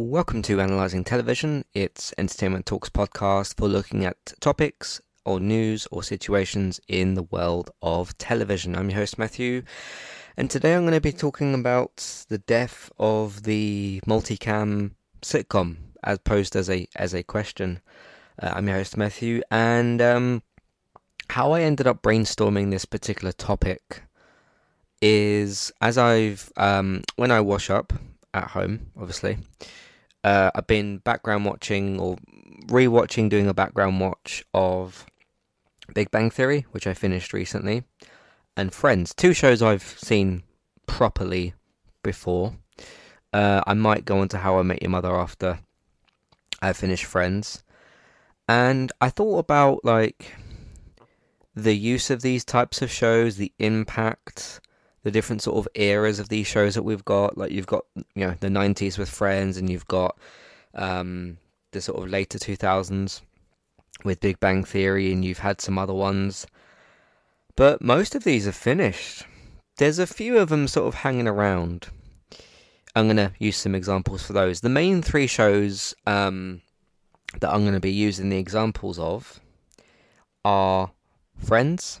Welcome to Analyzing Television. It's Entertainment Talks podcast for looking at topics or news or situations in the world of television. I'm your host Matthew, and today I'm going to be talking about the death of the multicam sitcom as posed as a as a question. Uh, I'm your host Matthew, and um, how I ended up brainstorming this particular topic is as I've um, when I wash up at home, obviously, uh, I've been background watching or rewatching, doing a background watch of Big Bang Theory, which I finished recently, and Friends, two shows I've seen properly before. Uh, I might go on to How I Met Your Mother after I finish Friends, and I thought about like the use of these types of shows, the impact, the different sort of eras of these shows that we've got. Like you've got, you know, the '90s with Friends, and you've got um, the sort of later 2000s with Big Bang Theory, and you've had some other ones. But most of these are finished. There's a few of them sort of hanging around. I'm going to use some examples for those. The main three shows um, that I'm going to be using the examples of are Friends,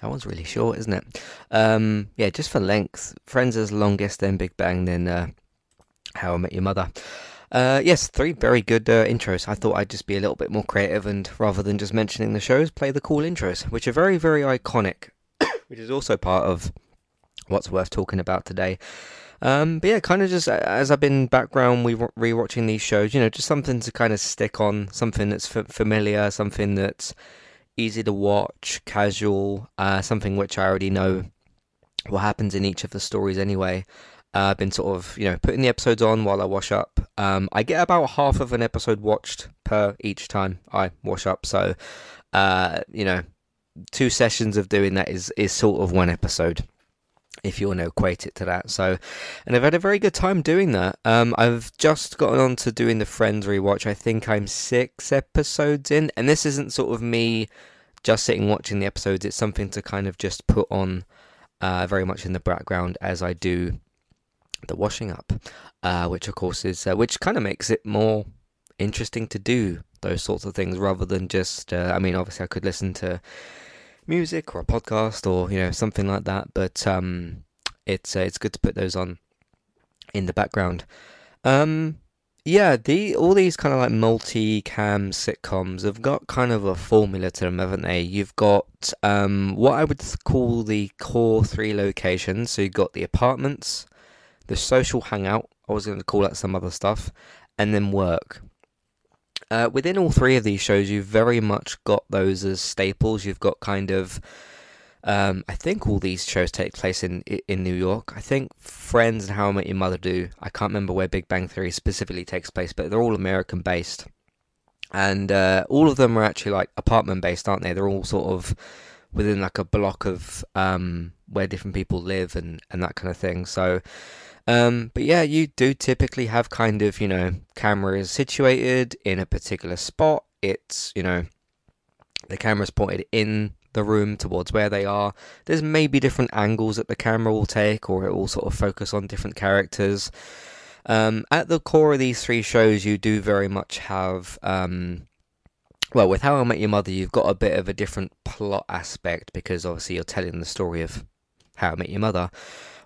That one's really short, isn't it? Um, yeah, just for length. Friends is longest, then Big Bang, then uh, How I Met Your Mother. Uh, yes, three very good uh, intros. I thought I'd just be a little bit more creative and rather than just mentioning the shows, play the cool intros, which are very, very iconic, which is also part of what's worth talking about today. Um, but yeah, kind of just uh, as I've been background we rewatching these shows, you know, just something to kind of stick on, something that's f- familiar, something that's easy to watch, casual, uh, something which I already know what happens in each of the stories anyway. Uh, I've been sort of, you know, putting the episodes on while I wash up. Um, I get about half of an episode watched per each time I wash up, so uh, you know, two sessions of doing that is is sort of one episode. If you want to equate it to that, so, and I've had a very good time doing that. Um, I've just gotten on to doing the Friends rewatch. I think I'm six episodes in, and this isn't sort of me just sitting watching the episodes. It's something to kind of just put on uh, very much in the background as I do the washing up, uh, which of course is uh, which kind of makes it more interesting to do those sorts of things rather than just. Uh, I mean, obviously, I could listen to music or a podcast or you know something like that, but um, it's uh, it's good to put those on in the background. Um, yeah, the all these kind of like multi-cam sitcoms have got kind of a formula to them, haven't they? You've got um, what I would call the core three locations. So you've got the apartments, the social hangout. I was going to call that some other stuff, and then work. Uh, within all three of these shows, you've very much got those as staples. You've got kind of, um, I think all these shows take place in in New York. I think Friends and How I Met Your Mother do. I can't remember where Big Bang Theory specifically takes place, but they're all American based, and uh, all of them are actually like apartment based, aren't they? They're all sort of within like a block of um, where different people live and and that kind of thing. So. Um, but yeah, you do typically have kind of, you know, cameras situated in a particular spot. It's, you know, the camera's pointed in the room towards where they are. There's maybe different angles that the camera will take, or it will sort of focus on different characters. Um, at the core of these three shows, you do very much have. Um, well, with How I Met Your Mother, you've got a bit of a different plot aspect because obviously you're telling the story of How I Met Your Mother.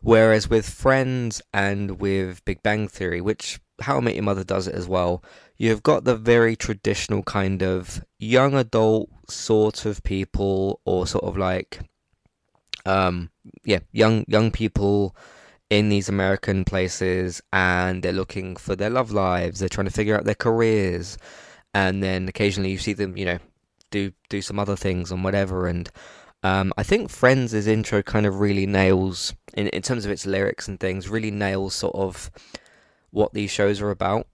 Whereas with Friends and with Big Bang Theory, which How I Met Your Mother does it as well, you've got the very traditional kind of young adult sort of people, or sort of like, um, yeah, young young people in these American places, and they're looking for their love lives. They're trying to figure out their careers, and then occasionally you see them, you know, do do some other things and whatever. And um, I think Friends' intro kind of really nails, in in terms of its lyrics and things, really nails sort of what these shows are about.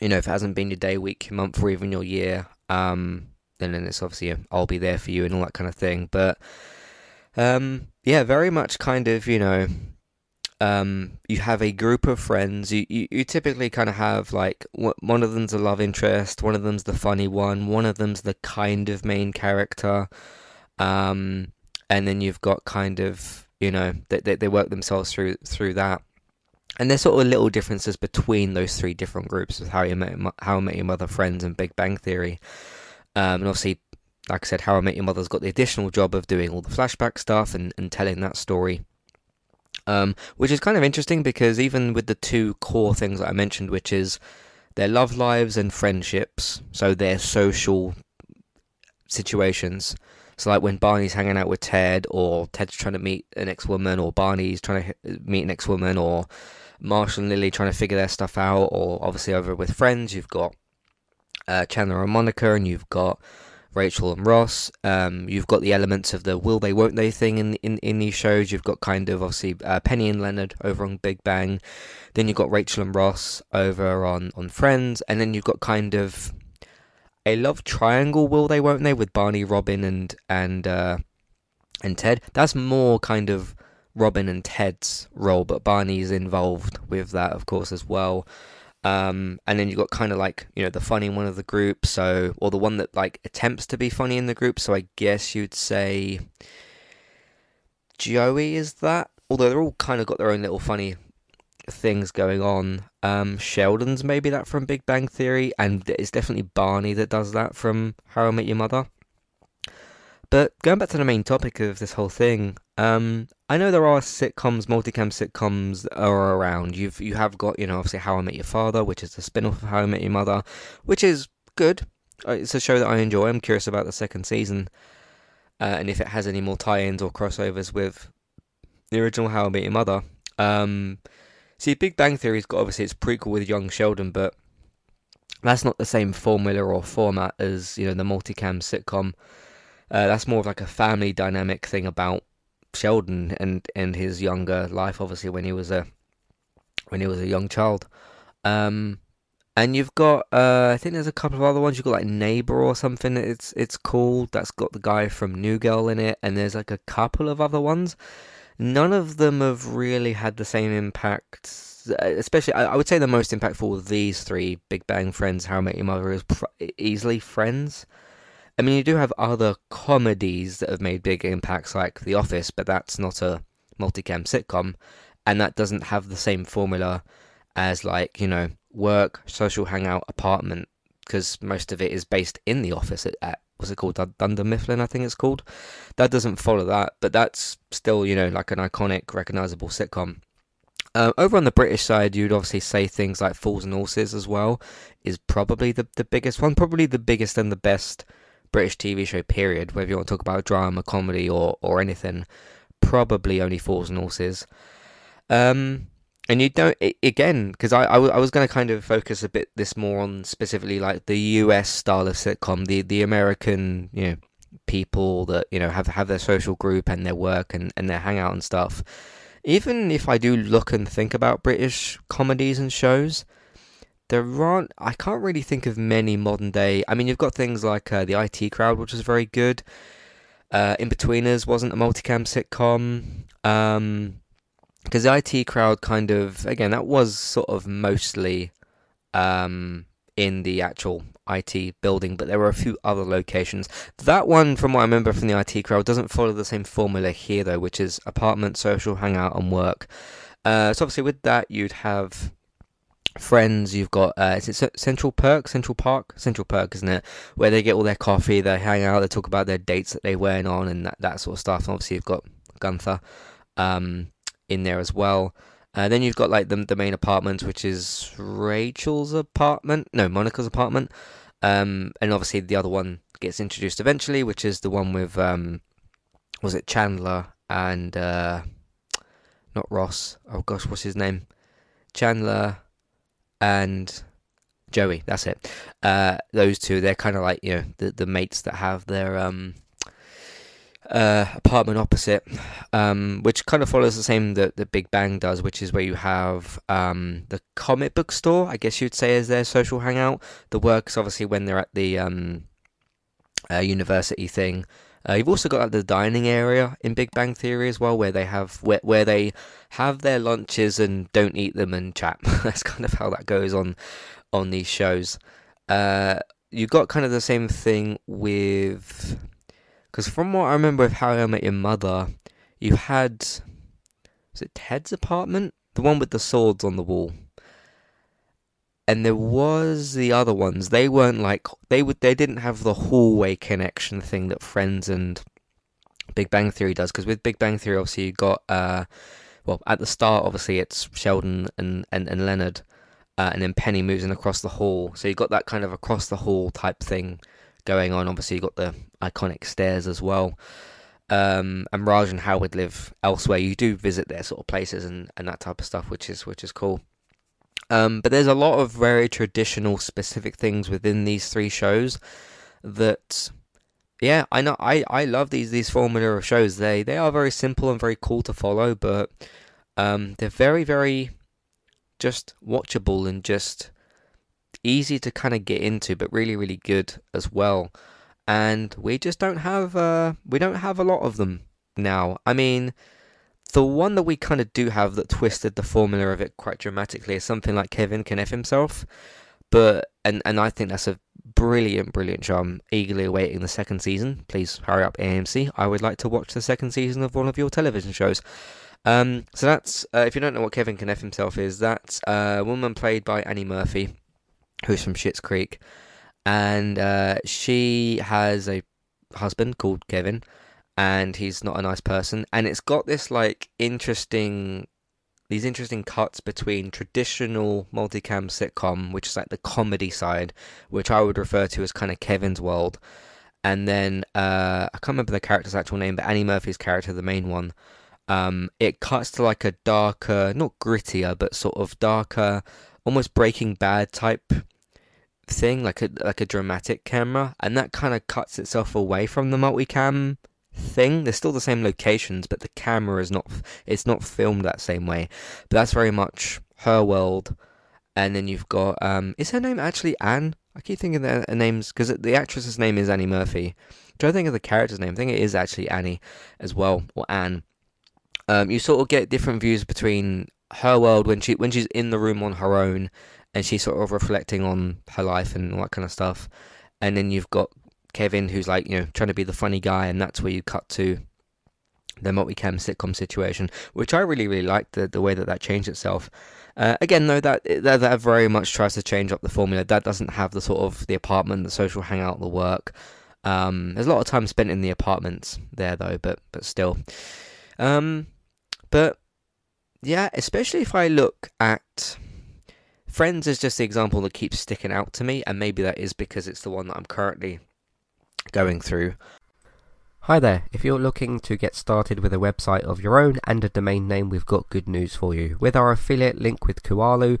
You know, if it hasn't been your day, week, your month, or even your year, um, then, then it's obviously I'll be there for you and all that kind of thing. But um, yeah, very much kind of you know um, you have a group of friends. You, you, you typically kind of have like one of them's a love interest, one of them's the funny one, one of them's the kind of main character, um, and then you've got kind of you know they, they, they work themselves through through that. And there's sort of little differences between those three different groups with How You Met How I Met Your Mother, Friends, and Big Bang Theory. Um, and obviously, like I said, How I Met Your Mother's got the additional job of doing all the flashback stuff and, and telling that story um, which is kind of interesting because even with the two core things that I mentioned, which is their love lives and friendships, so their social situations. So like when Barney's hanging out with Ted, or Ted's trying to meet an ex-woman, or Barney's trying to meet an ex-woman, or Marshall and Lily trying to figure their stuff out, or obviously over with friends, you've got uh, Chandler and Monica, and you've got Rachel and Ross. Um, you've got the elements of the will they, won't they thing in in, in these shows. You've got kind of obviously uh, Penny and Leonard over on Big Bang. Then you've got Rachel and Ross over on on Friends, and then you've got kind of a love triangle. Will they, won't they, with Barney, Robin, and and uh, and Ted. That's more kind of Robin and Ted's role, but Barney's involved with that, of course, as well. Um, and then you've got kind of like, you know, the funny one of the group, so, or the one that like attempts to be funny in the group, so I guess you'd say Joey is that, although they're all kind of got their own little funny things going on. Um, Sheldon's maybe that from Big Bang Theory, and it's definitely Barney that does that from How I Met Your Mother. But going back to the main topic of this whole thing, um, I know there are sitcoms, multicam sitcoms that are around. You've you have got you know obviously How I Met Your Father, which is the spin-off of How I Met Your Mother, which is good. Uh, It's a show that I enjoy. I'm curious about the second season, uh, and if it has any more tie-ins or crossovers with the original How I Met Your Mother. Um, see, Big Bang Theory's got obviously its prequel with young Sheldon, but that's not the same formula or format as you know the multicam sitcom. Uh, that's more of like a family dynamic thing about Sheldon and and his younger life, obviously when he was a when he was a young child. Um, and you've got uh, I think there's a couple of other ones. You've got like Neighbor or something. It's it's called. That's got the guy from New Girl in it, and there's like a couple of other ones. None of them have really had the same impact. Uh, especially, I, I would say the most impactful of these three: Big Bang, Friends, How I Met Your Mother, is pr- easily Friends. I mean, you do have other comedies that have made big impacts, like The Office, but that's not a multicam sitcom, and that doesn't have the same formula as, like, you know, work, social hangout, apartment, because most of it is based in the office at, at what's it called, Dun- Dunder Mifflin, I think it's called. That doesn't follow that, but that's still, you know, like an iconic, recognizable sitcom. Um, over on the British side, you'd obviously say things like Fools and Horses as well, is probably the, the biggest one, probably the biggest and the best British TV show, period. Whether you want to talk about drama, comedy, or or anything, probably only Fools and Horses. Um, and you don't again because I, I, was going to kind of focus a bit this more on specifically like the US style of sitcom, the the American you know people that you know have have their social group and their work and and their hangout and stuff. Even if I do look and think about British comedies and shows, there aren't. I can't really think of many modern day. I mean, you've got things like uh, the IT Crowd, which was very good. Uh, In Betweeners wasn't a multicam sitcom. Um, because the IT Crowd kind of again that was sort of mostly um in the actual IT building, but there were a few other locations. That one, from what I remember from the IT crowd, doesn't follow the same formula here though, which is apartment, social, hangout, and work. Uh, so obviously with that you'd have friends. You've got uh, is it Central Perk, Central Park, Central Perk, isn't it? Where they get all their coffee, they hang out, they talk about their dates that they went on, and that, that sort of stuff. And obviously you've got Gunther um, in there as well. Uh, then you've got like the the main apartment, which is Rachel's apartment, no Monica's apartment, um, and obviously the other one gets introduced eventually, which is the one with um, was it Chandler and uh, not Ross? Oh gosh, what's his name? Chandler and Joey. That's it. Uh, those two, they're kind of like you know the the mates that have their um uh, apartment opposite, um, which kind of follows the same that the Big Bang does, which is where you have um, the comic book store, I guess you'd say, is their social hangout. The works, obviously, when they're at the um, uh, university thing. Uh, you've also got like, the dining area in Big Bang Theory as well, where they have where, where they have their lunches and don't eat them and chat. That's kind of how that goes on on these shows. Uh, you've got kind of the same thing with because from what I remember of How I Met Your Mother, you had was it Ted's apartment, the one with the swords on the wall, and there was the other ones. They weren't like they would they didn't have the hallway connection thing that Friends and Big Bang Theory does. Because with Big Bang Theory, obviously you got uh, well at the start, obviously it's Sheldon and and, and Leonard. Uh, and then Penny moves in across the hall, so you got that kind of across the hall type thing going on. Obviously, you've got the iconic stairs as well. Um, and Raj and Howard live elsewhere. You do visit their sort of places and, and that type of stuff, which is which is cool. Um, but there's a lot of very traditional, specific things within these three shows that, yeah, I know I, I love these these formula of shows. They they are very simple and very cool to follow, but um, they're very very just watchable and just easy to kind of get into, but really, really good as well. And we just don't have uh, we don't have a lot of them now. I mean, the one that we kind of do have that twisted the formula of it quite dramatically is something like Kevin can himself. But and and I think that's a brilliant, brilliant show. I'm eagerly awaiting the second season. Please hurry up, AMC. I would like to watch the second season of one of your television shows. Um, so that's uh, if you don't know what Kevin can himself is, that's a woman played by Annie Murphy who's from Schitt's Creek, and uh, she has a husband called Kevin, and he's not a nice person. And it's got this like interesting, these interesting cuts between traditional multicam sitcom, which is like the comedy side, which I would refer to as kind of Kevin's world, and then uh, I can't remember the character's actual name, but Annie Murphy's character, the main one. Um, it cuts to like a darker, not grittier, but sort of darker, almost Breaking Bad type thing, like a like a dramatic camera, and that kind of cuts itself away from the multicam thing. They're still the same locations, but the camera is not it's not filmed that same way. But that's very much her world. And then you've got um, is her name actually Anne? I keep thinking that her name's because the actress's name is Annie Murphy. Do I think of the character's name? I think it is actually Annie as well, or Anne. Um, you sort of get different views between her world when she when she's in the room on her own and she's sort of reflecting on her life and all that kind of stuff. And then you've got Kevin, who's like, you know, trying to be the funny guy, and that's where you cut to the multicam sitcom situation, which I really, really liked the, the way that that changed itself. Uh, again, though, that, that that very much tries to change up the formula. That doesn't have the sort of the apartment, the social hangout, the work. Um, there's a lot of time spent in the apartments there, though, but but still. Um, but yeah, especially if I look at Friends is just the example that keeps sticking out to me, and maybe that is because it's the one that I'm currently going through. Hi there, if you're looking to get started with a website of your own and a domain name, we've got good news for you. With our affiliate link with Kualo,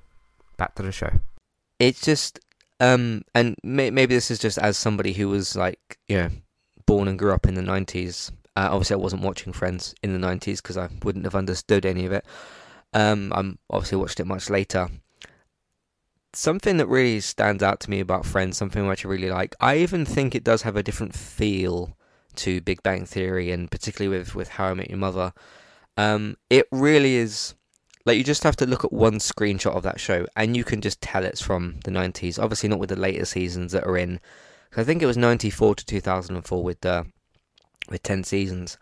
Back to the show. It's just um and may- maybe this is just as somebody who was like you know born and grew up in the 90s uh, obviously i wasn't watching friends in the 90s because i wouldn't have understood any of it. Um i'm obviously watched it much later. Something that really stands out to me about friends something which i really like i even think it does have a different feel to big bang theory and particularly with with how i met your mother. Um it really is like you just have to look at one screenshot of that show and you can just tell it's from the 90s obviously not with the later seasons that are in i think it was 94 to 2004 with uh, with 10 seasons.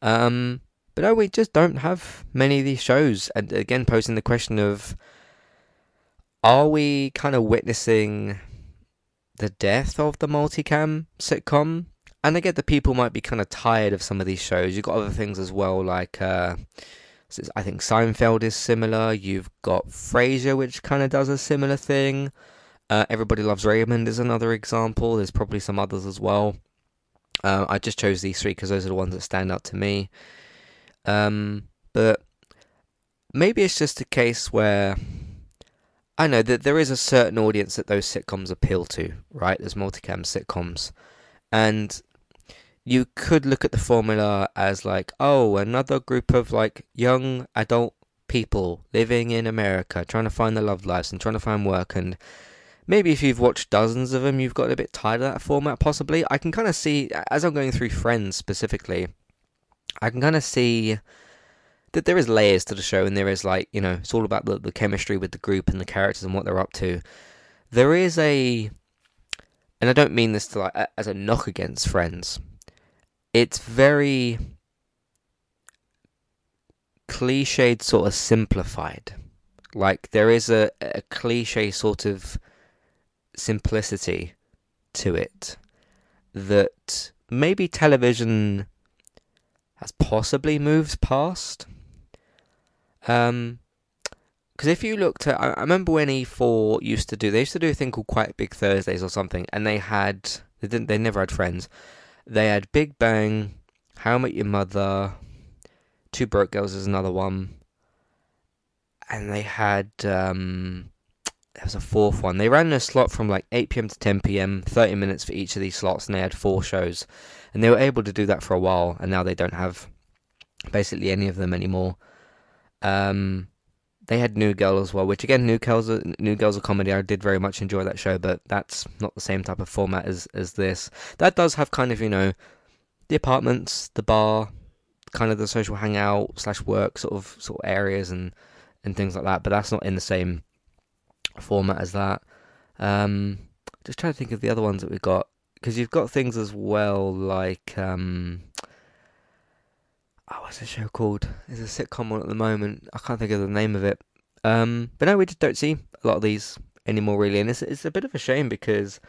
Um but no we just don't have many of these shows. And again posing the question of are we kind of witnessing the death of the multicam sitcom? And i get that people might be kind of tired of some of these shows. You've got other things as well like uh I think Seinfeld is similar. You've got Frasier, which kind of does a similar thing. Uh, Everybody Loves Raymond is another example. There's probably some others as well. Uh, I just chose these three because those are the ones that stand out to me. Um, but maybe it's just a case where I know that there is a certain audience that those sitcoms appeal to, right? There's multicam sitcoms, and you could look at the formula as like, oh, another group of like young adult people living in America trying to find their love lives and trying to find work and maybe if you've watched dozens of them you've got a bit tired of that format possibly. I can kind of see as i'm going through friends specifically i can kind of see that there is layers to the show and there is like you know it's all about the, the chemistry with the group and the characters and what they're up to. There is a and i don't mean this to like as a knock against friends it's very cliched, sort of simplified. Like there is a, a cliche sort of simplicity to it that maybe television has possibly moved past. Um, because if you looked at, I, remember when E4 used to do, they used to do a thing called Quite Big Thursdays or something, and they had, they didn't, they never had friends, they had Big Bang, How I Met Your Mother, Two Broke Girls is another one, and they had um, there was a fourth one. They ran a slot from like 8 p.m. to 10 p.m., 30 minutes for each of these slots, and they had four shows, and they were able to do that for a while, and now they don't have basically any of them anymore. Um, they had New Girl as well, which again, New Girl's a, New Girl's a comedy. I did very much enjoy that show, but that's not the same type of format as as this. That does have kind of you know the apartments, the bar, kind of the social hangout slash work sort of sort of areas and and things like that. But that's not in the same format as that. Um, just trying to think of the other ones that we've got because you've got things as well like um, oh, what's the show called? There's a sitcom on at the moment. I can't think of the name of it. Um, but no, we just don't see a lot of these anymore, really, and it's it's a bit of a shame because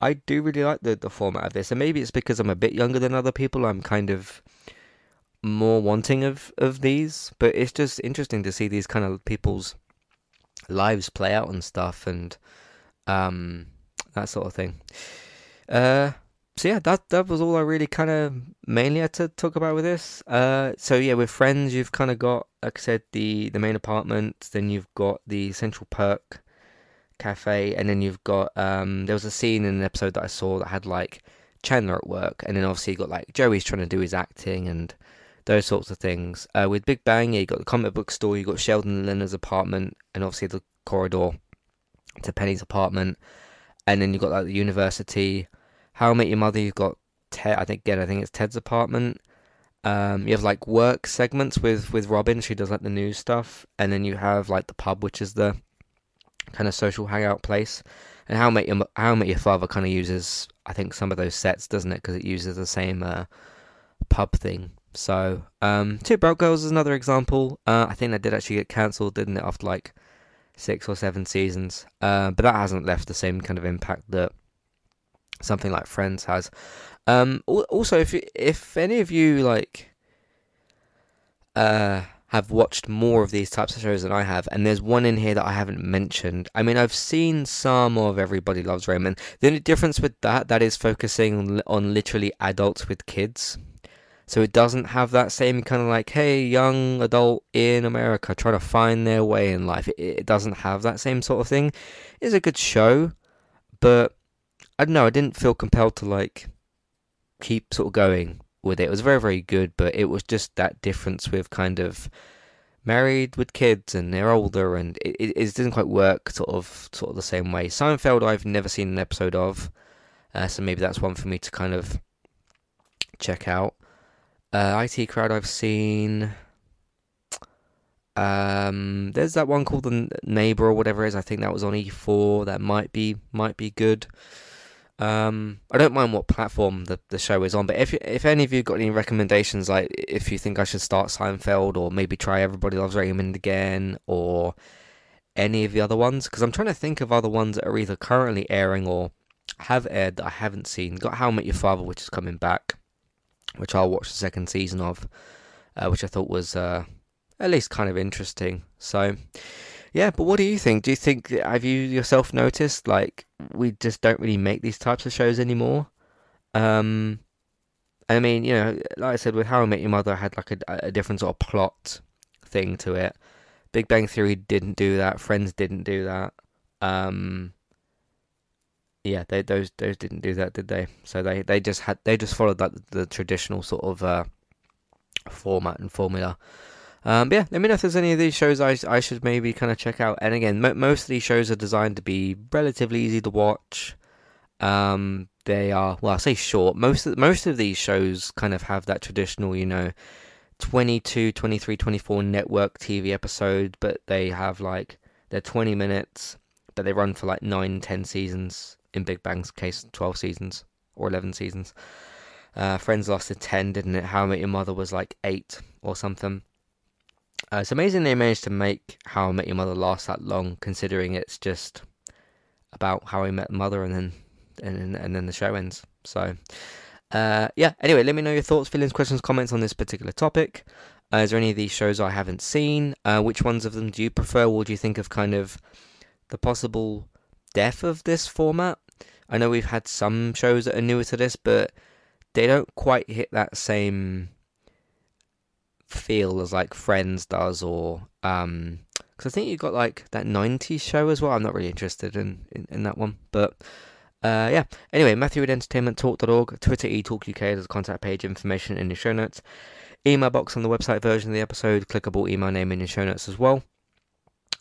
I do really like the the format of this, and maybe it's because I'm a bit younger than other people. I'm kind of more wanting of of these, but it's just interesting to see these kind of people's lives play out and stuff, and um, that sort of thing. Uh, so yeah, that that was all I really kind of mainly had to talk about with this. Uh, so yeah, with friends, you've kind of got, like I said, the the main apartment. Then you've got the Central Perk cafe, and then you've got um, there was a scene in an episode that I saw that had like Chandler at work, and then obviously you got like Joey's trying to do his acting and those sorts of things. Uh, with Big Bang, yeah, you got the comic book store, you got Sheldon and Leonard's apartment, and obviously the corridor to Penny's apartment, and then you've got like the university. How I Met Your Mother, you've got Ted. I think again, I think it's Ted's apartment. Um, you have like work segments with with Robin. She does like the news stuff, and then you have like the pub, which is the kind of social hangout place. And How I Met Your How I Met Your Father kind of uses, I think, some of those sets, doesn't it? Because it uses the same uh, pub thing. So, um, Two Broke Girls is another example. Uh, I think that did actually get cancelled, didn't it? After like six or seven seasons, uh, but that hasn't left the same kind of impact that something like Friends has. Um, also, if if any of you like uh, have watched more of these types of shows than I have, and there's one in here that I haven't mentioned. I mean, I've seen some of Everybody Loves Raymond. The only difference with that, that is focusing on, literally adults with kids. So it doesn't have that same kind of like, hey, young adult in America trying to find their way in life. It, it doesn't have that same sort of thing. It's a good show, but I don't know. I didn't feel compelled to like keep sort of going with it. It was very, very good, but it was just that difference with kind of married with kids and they're older and it, it, it didn't quite work sort of sort of the same way. Seinfeld I've never seen an episode of, uh, so maybe that's one for me to kind of check out. Uh, IT Crowd I've seen. Um, there's that one called the Neighbor or whatever it is. I think that was on E4. That might be might be good. Um, I don't mind what platform the, the show is on, but if if any of you got any recommendations, like if you think I should start Seinfeld or maybe try Everybody Loves Raymond again or any of the other ones, because I'm trying to think of other ones that are either currently airing or have aired that I haven't seen. Got How I Met Your Father, which is coming back, which I'll watch the second season of, uh, which I thought was uh, at least kind of interesting. So. Yeah, but what do you think? Do you think have you yourself noticed like we just don't really make these types of shows anymore? Um, I mean, you know, like I said, with How I Met Your Mother, I had like a, a different sort of plot thing to it. Big Bang Theory didn't do that. Friends didn't do that. Um, yeah, they those those didn't do that, did they? So they they just had they just followed like the traditional sort of uh, format and formula. Um, but yeah, let me know if there's any of these shows I, I should maybe kind of check out. And again, mo- most of these shows are designed to be relatively easy to watch. Um, they are well, I say short. Most of most of these shows kind of have that traditional, you know, 22, 23, 24 network TV episode, but they have like they're 20 minutes, but they run for like 9, 10 seasons. In Big Bang's case, 12 seasons or 11 seasons. Uh, Friends lasted 10, didn't it? How I Met Your Mother was like 8 or something. Uh, it's amazing they managed to make How I Met Your Mother last that long, considering it's just about how I met mother and then and and then the show ends. So, uh, yeah. Anyway, let me know your thoughts, feelings, questions, comments on this particular topic. Uh, is there any of these shows I haven't seen? Uh, which ones of them do you prefer? What do you think of kind of the possible death of this format? I know we've had some shows that are newer to this, but they don't quite hit that same feel as like Friends does, or um, because I think you got like that '90s show as well. I'm not really interested in in, in that one, but. Uh, yeah. Anyway, Matthew at entertainmenttalk.org, Twitter eTalkUK, there's a contact page information in your show notes. Email box on the website version of the episode, clickable email name in your show notes as well.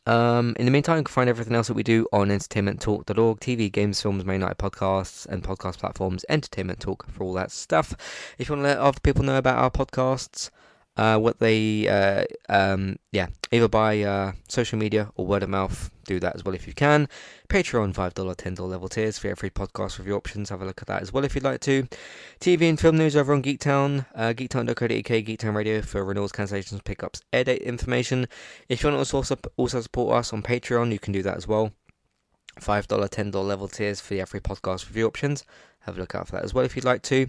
Um, in the meantime, you can find everything else that we do on entertainmenttalk.org, TV, games, films, main night podcasts, and podcast platforms, Entertainment Talk for all that stuff. If you want to let other people know about our podcasts, uh, what they, uh, um, yeah, either by uh, social media or word of mouth, do that as well if you can. Patreon, $5, $10 level tiers for every podcast review options. Have a look at that as well if you'd like to. TV and film news over on Geektown, uh, geektown.co.uk, Geektown Radio for renewals, cancellations, pickups, air date information. If you want to also, also support us on Patreon, you can do that as well. $5, $10 level tiers for the every podcast review options. Have a look out for that as well if you'd like to.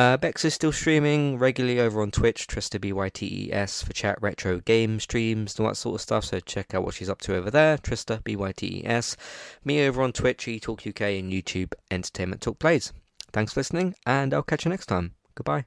Uh, Bex is still streaming regularly over on Twitch, Trista B-Y-T-E-S, for chat, retro, game streams, and all that sort of stuff, so check out what she's up to over there, Trista B-Y-T-E-S. Me over on Twitch, eTalk UK, and YouTube, Entertainment Talk Plays. Thanks for listening, and I'll catch you next time. Goodbye.